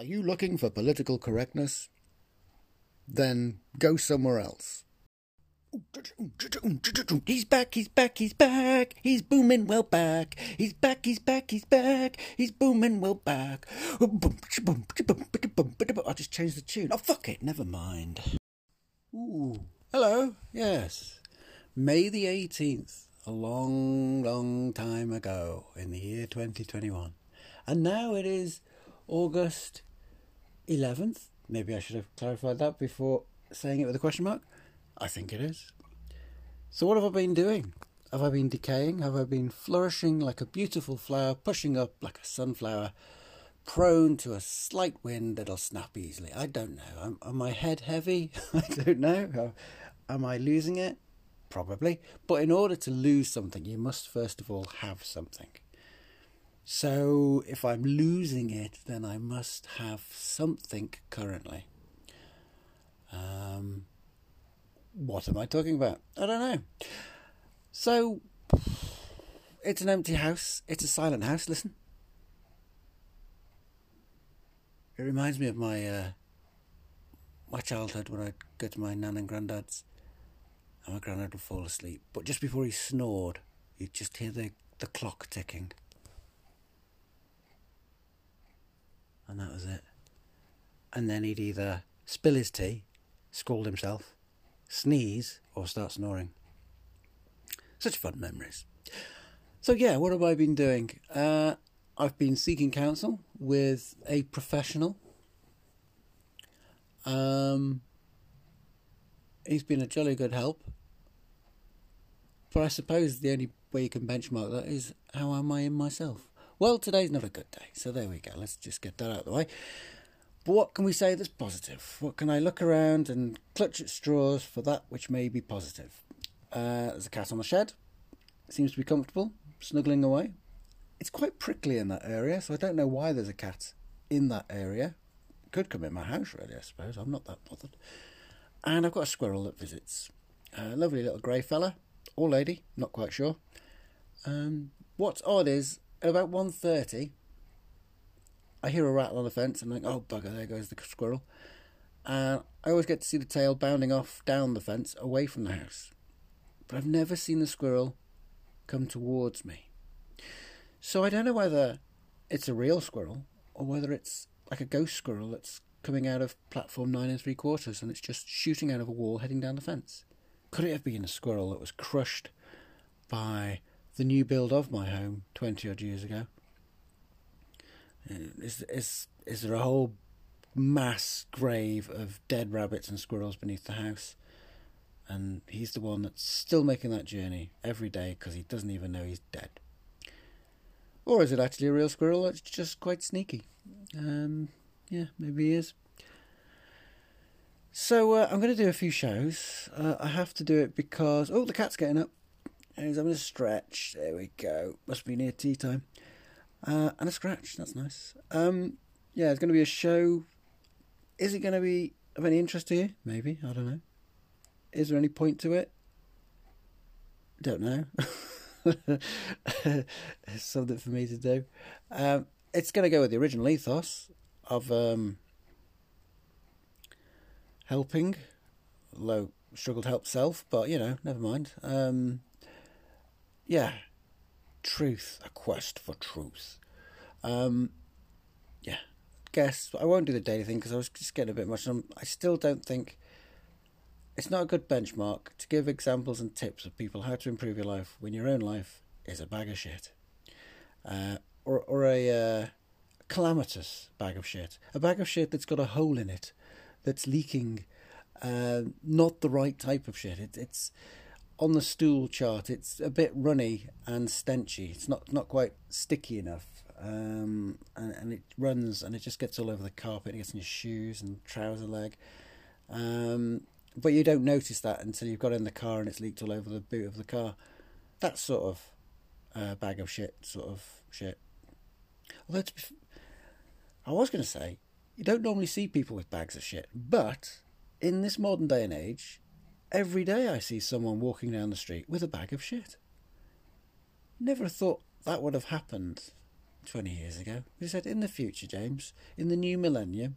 Are you looking for political correctness? Then go somewhere else. He's back, he's back, he's back. He's booming well back. He's back, he's back, he's back. He's booming well back. I just changed the tune. Oh, fuck it, never mind. Ooh, hello, yes. May the 18th, a long, long time ago in the year 2021. And now it is August 11th. Maybe I should have clarified that before saying it with a question mark. I think it is. So, what have I been doing? Have I been decaying? Have I been flourishing like a beautiful flower, pushing up like a sunflower, prone to a slight wind that'll snap easily? I don't know. Am, am my head heavy? I don't know. Am I losing it? Probably. But in order to lose something, you must first of all have something. So, if I'm losing it, then I must have something currently. Um, what am I talking about? I don't know. So, it's an empty house. It's a silent house. Listen. It reminds me of my uh, my childhood when I'd go to my nan and granddad's, and my granddad would fall asleep. But just before he snored, you'd just hear the, the clock ticking. And that was it. And then he'd either spill his tea, scald himself, sneeze, or start snoring. Such fun memories. So, yeah, what have I been doing? Uh, I've been seeking counsel with a professional. Um, he's been a jolly good help. But I suppose the only way you can benchmark that is how am I in myself? Well, today's not a good day, so there we go. Let's just get that out of the way. But what can we say that's positive? What can I look around and clutch at straws for that which may be positive? Uh, there's a cat on the shed. Seems to be comfortable, snuggling away. It's quite prickly in that area, so I don't know why there's a cat in that area. Could come in my house, really, I suppose. I'm not that bothered. And I've got a squirrel that visits. A lovely little grey fella, or lady, not quite sure. Um, what's odd is, at about 1.30, I hear a rattle on the fence. And I'm like, oh bugger, there goes the squirrel. And I always get to see the tail bounding off down the fence away from the house. But I've never seen the squirrel come towards me. So I don't know whether it's a real squirrel or whether it's like a ghost squirrel that's coming out of platform nine and three quarters and it's just shooting out of a wall heading down the fence. Could it have been a squirrel that was crushed by the new build of my home 20 odd years ago? Is, is, is there a whole mass grave of dead rabbits and squirrels beneath the house? And he's the one that's still making that journey every day because he doesn't even know he's dead. Or is it actually a real squirrel that's just quite sneaky? Um, yeah, maybe he is. So uh, I'm going to do a few shows. Uh, I have to do it because oh, the cat's getting up. He's having a stretch. There we go. Must be near tea time. Uh, and a scratch. That's nice. Um, yeah, it's going to be a show. Is it going to be of any interest to you? Maybe. I don't know. Is there any point to it? Don't know. it's something for me to do. Um, it's going to go with the original ethos of um, helping, struggle to help self, but you know, never mind. Um, yeah, truth, a quest for truth. Um, yeah, guess I won't do the daily thing because I was just getting a bit much. I'm, I still don't think it's not a good benchmark to give examples and tips of people how to improve your life when your own life is a bag of shit, uh, or or a uh, calamitous bag of shit, a bag of shit that's got a hole in it, that's leaking, uh, not the right type of shit. It, it's on the stool chart, it's a bit runny and stenchy. It's not not quite sticky enough, um, and, and it runs and it just gets all over the carpet. It gets in your shoes and trouser leg, um, but you don't notice that until you've got in the car and it's leaked all over the boot of the car. That sort of uh, bag of shit, sort of shit. Although be, I was going to say, you don't normally see people with bags of shit, but in this modern day and age, Every day I see someone walking down the street with a bag of shit. Never thought that would have happened 20 years ago. We said, in the future, James, in the new millennium,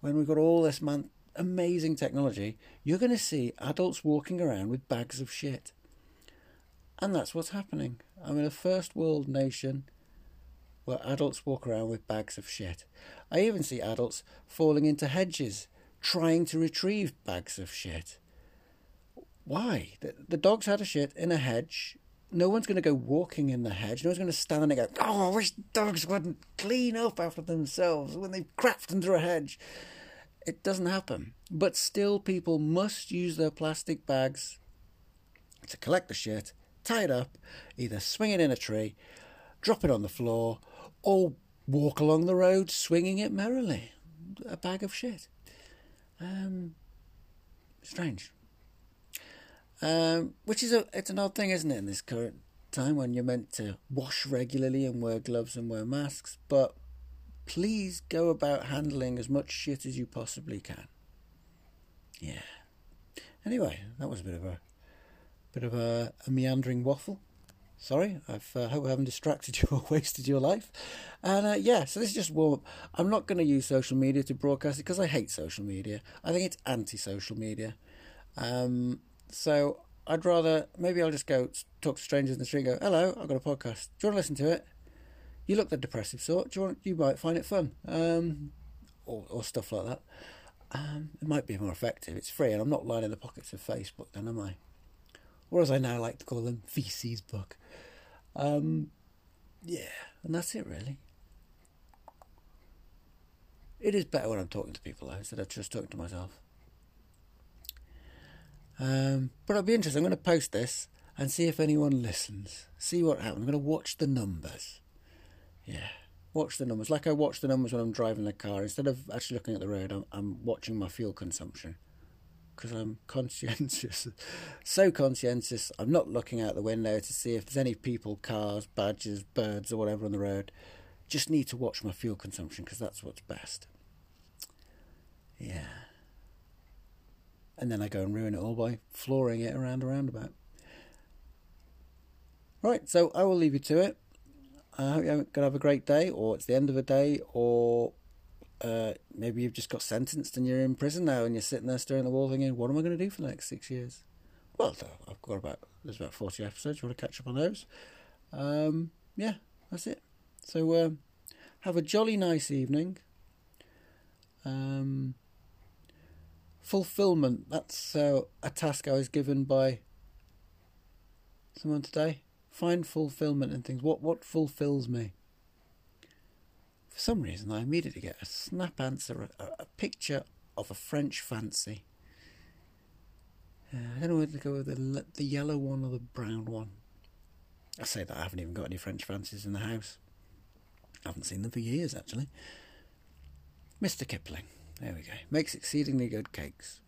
when we've got all this man amazing technology, you're going to see adults walking around with bags of shit. And that's what's happening. I'm in a first world nation where adults walk around with bags of shit. I even see adults falling into hedges trying to retrieve bags of shit. Why? The, the dog's had a shit in a hedge. No one's going to go walking in the hedge. No one's going to stand there and go, Oh, I wish dogs wouldn't clean up after themselves when they've crapped under a hedge. It doesn't happen. But still, people must use their plastic bags to collect the shit, tie it up, either swing it in a tree, drop it on the floor, or walk along the road swinging it merrily. A bag of shit. Um, strange. Um, which is a it's an odd thing, isn't it, in this current time when you're meant to wash regularly and wear gloves and wear masks, but please go about handling as much shit as you possibly can. Yeah. Anyway, that was a bit of a bit of a, a meandering waffle. Sorry, I uh, hope I haven't distracted you or wasted your life. And uh, yeah, so this is just warm up. I'm not going to use social media to broadcast it because I hate social media. I think it's anti-social media. Um, so I'd rather maybe I'll just go talk to strangers in the street. and Go, hello, I've got a podcast. Do you want to listen to it? You look the depressive sort. Do you want? You might find it fun, um, or or stuff like that. Um, it might be more effective. It's free, and I'm not lining the pockets of Facebook, then am I? Or as I now like to call them, feces book. Um, yeah, and that's it really. It is better when I'm talking to people though, instead of just talking to myself. Um, but it'll be interesting. I'm going to post this and see if anyone listens. See what happens. I'm going to watch the numbers. Yeah, watch the numbers. Like I watch the numbers when I'm driving the car. Instead of actually looking at the road, I'm, I'm watching my fuel consumption because I'm conscientious. so conscientious, I'm not looking out the window to see if there's any people, cars, badges, birds, or whatever on the road. Just need to watch my fuel consumption because that's what's best. Yeah. And then I go and ruin it all by flooring it around a roundabout. Right, so I will leave you to it. I hope you're going to have a great day, or it's the end of a day, or uh, maybe you've just got sentenced and you're in prison now and you're sitting there staring at the wall thinking, what am I going to do for the next six years? Well, I've got about, there's about 40 episodes. You want to catch up on those? Um, yeah, that's it. So um, have a jolly nice evening. Um, fulfillment. That's uh, a task I was given by someone today. Find fulfillment in things. What what fulfills me? For some reason, I immediately get a snap answer, a, a picture of a French fancy. Uh, I don't know whether to go with the the yellow one or the brown one. I say that I haven't even got any French fancies in the house. I haven't seen them for years, actually. Mr. Kipling. There we go. Makes exceedingly good cakes.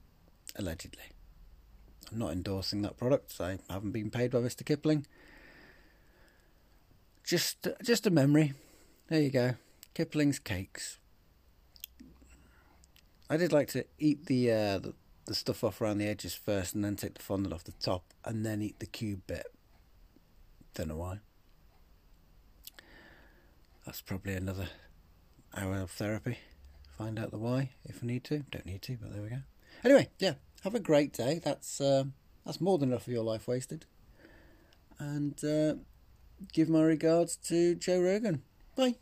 Allegedly. I'm not endorsing that product. I haven't been paid by Mr. Kipling. Just, just a memory. There you go. Kipling's cakes. I did like to eat the, uh, the the stuff off around the edges first, and then take the fondant off the top, and then eat the cube bit. Don't know why. That's probably another hour of therapy. Find out the why if I need to. Don't need to, but there we go. Anyway, yeah, have a great day. That's uh, that's more than enough of your life wasted. And uh, give my regards to Joe Rogan. Bye.